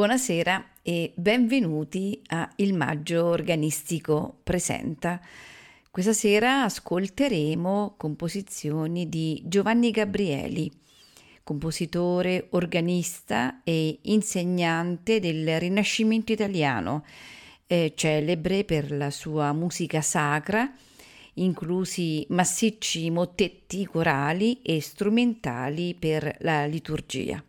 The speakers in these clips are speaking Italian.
Buonasera e benvenuti a Il Maggio Organistico Presenta. Questa sera ascolteremo composizioni di Giovanni Gabrieli, compositore, organista e insegnante del Rinascimento italiano, eh, celebre per la sua musica sacra, inclusi massicci mottetti corali e strumentali per la liturgia.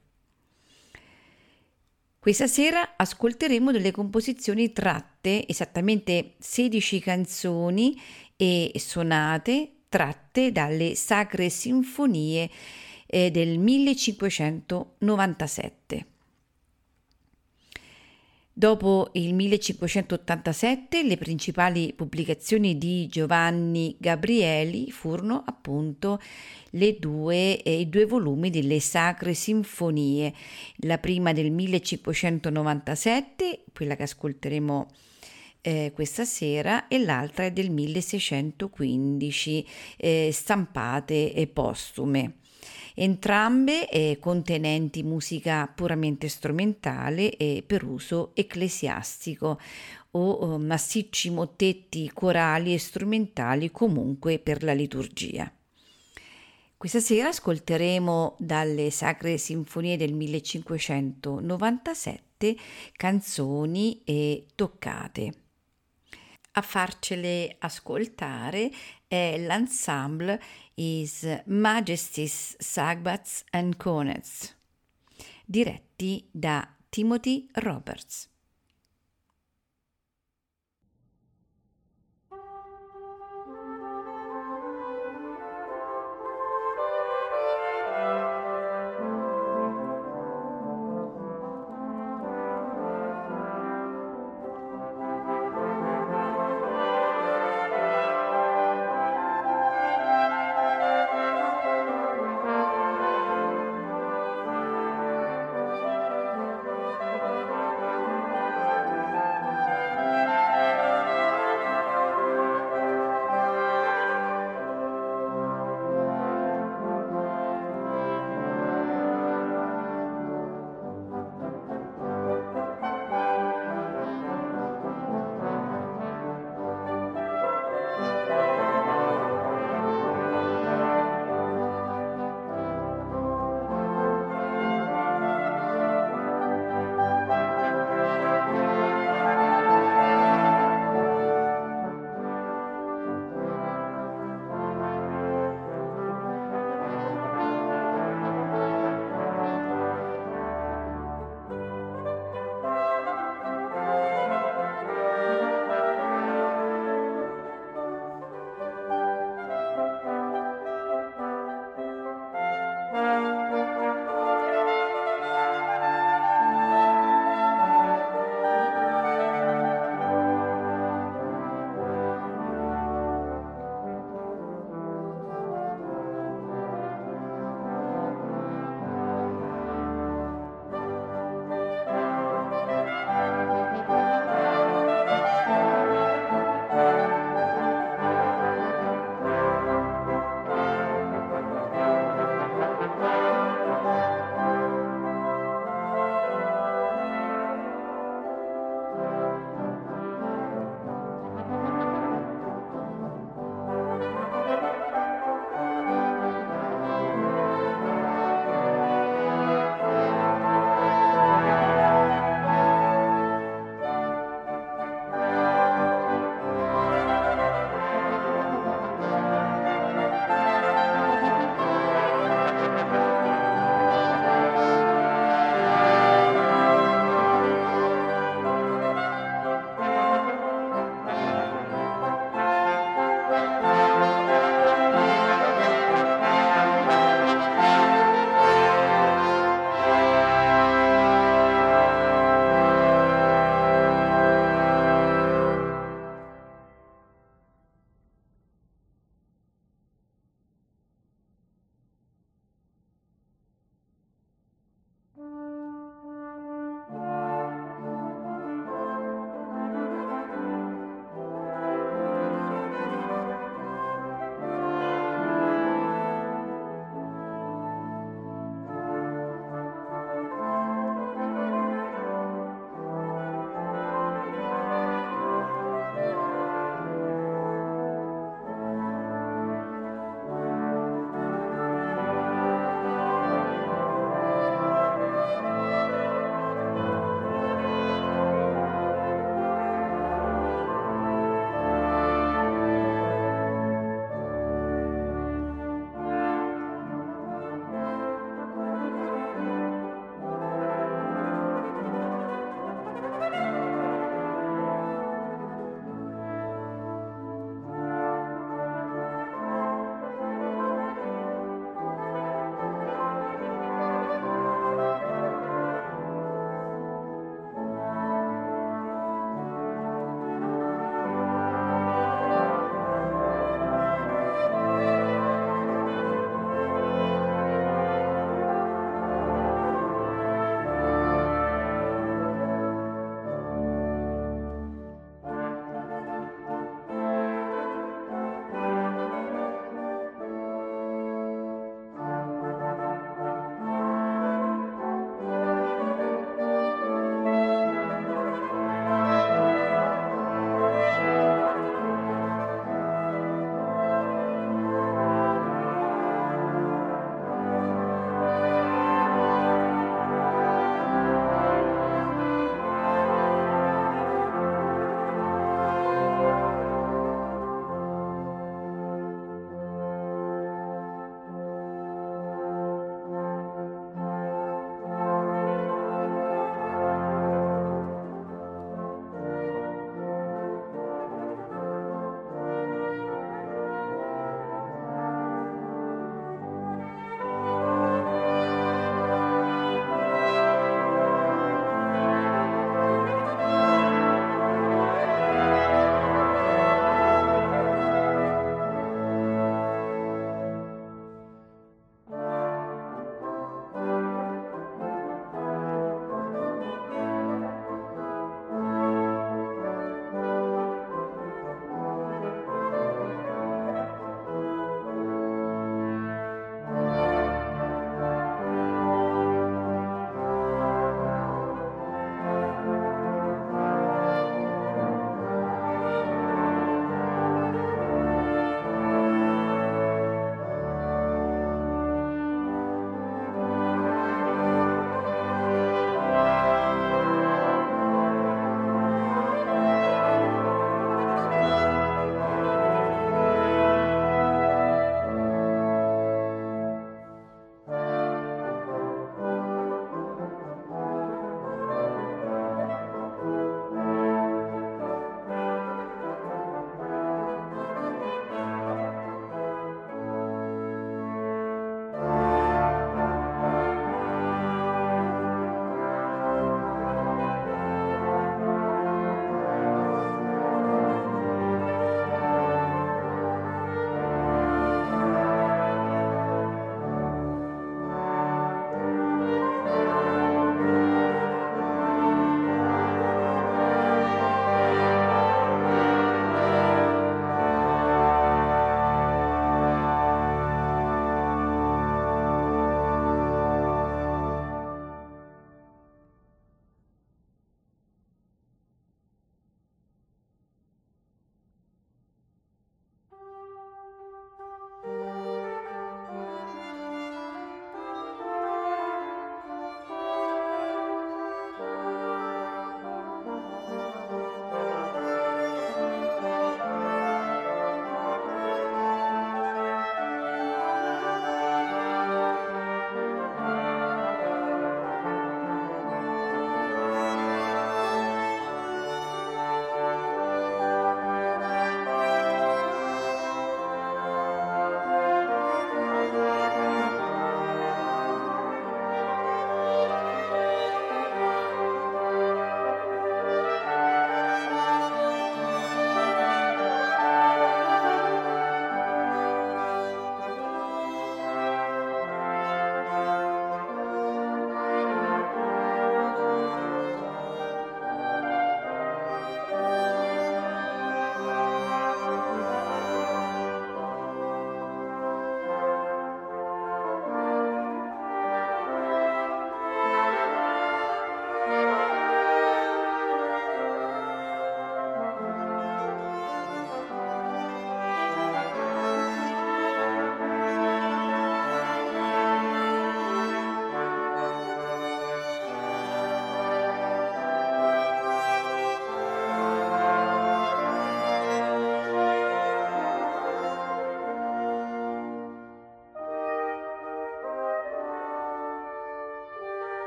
Questa sera ascolteremo delle composizioni tratte, esattamente 16 canzoni e sonate tratte dalle Sacre Sinfonie eh, del 1597. Dopo il 1587 le principali pubblicazioni di Giovanni Gabrieli furono appunto due, eh, i due volumi delle Sacre Sinfonie, la prima del 1597, quella che ascolteremo eh, questa sera, e l'altra è del 1615, eh, stampate e postume entrambe eh, contenenti musica puramente strumentale e per uso ecclesiastico o massicci mottetti corali e strumentali comunque per la liturgia. Questa sera ascolteremo dalle Sacre Sinfonie del 1597 canzoni e toccate. A farcele ascoltare è l'ensemble His Majesty's Sagbats and Cornets, diretti da Timothy Roberts.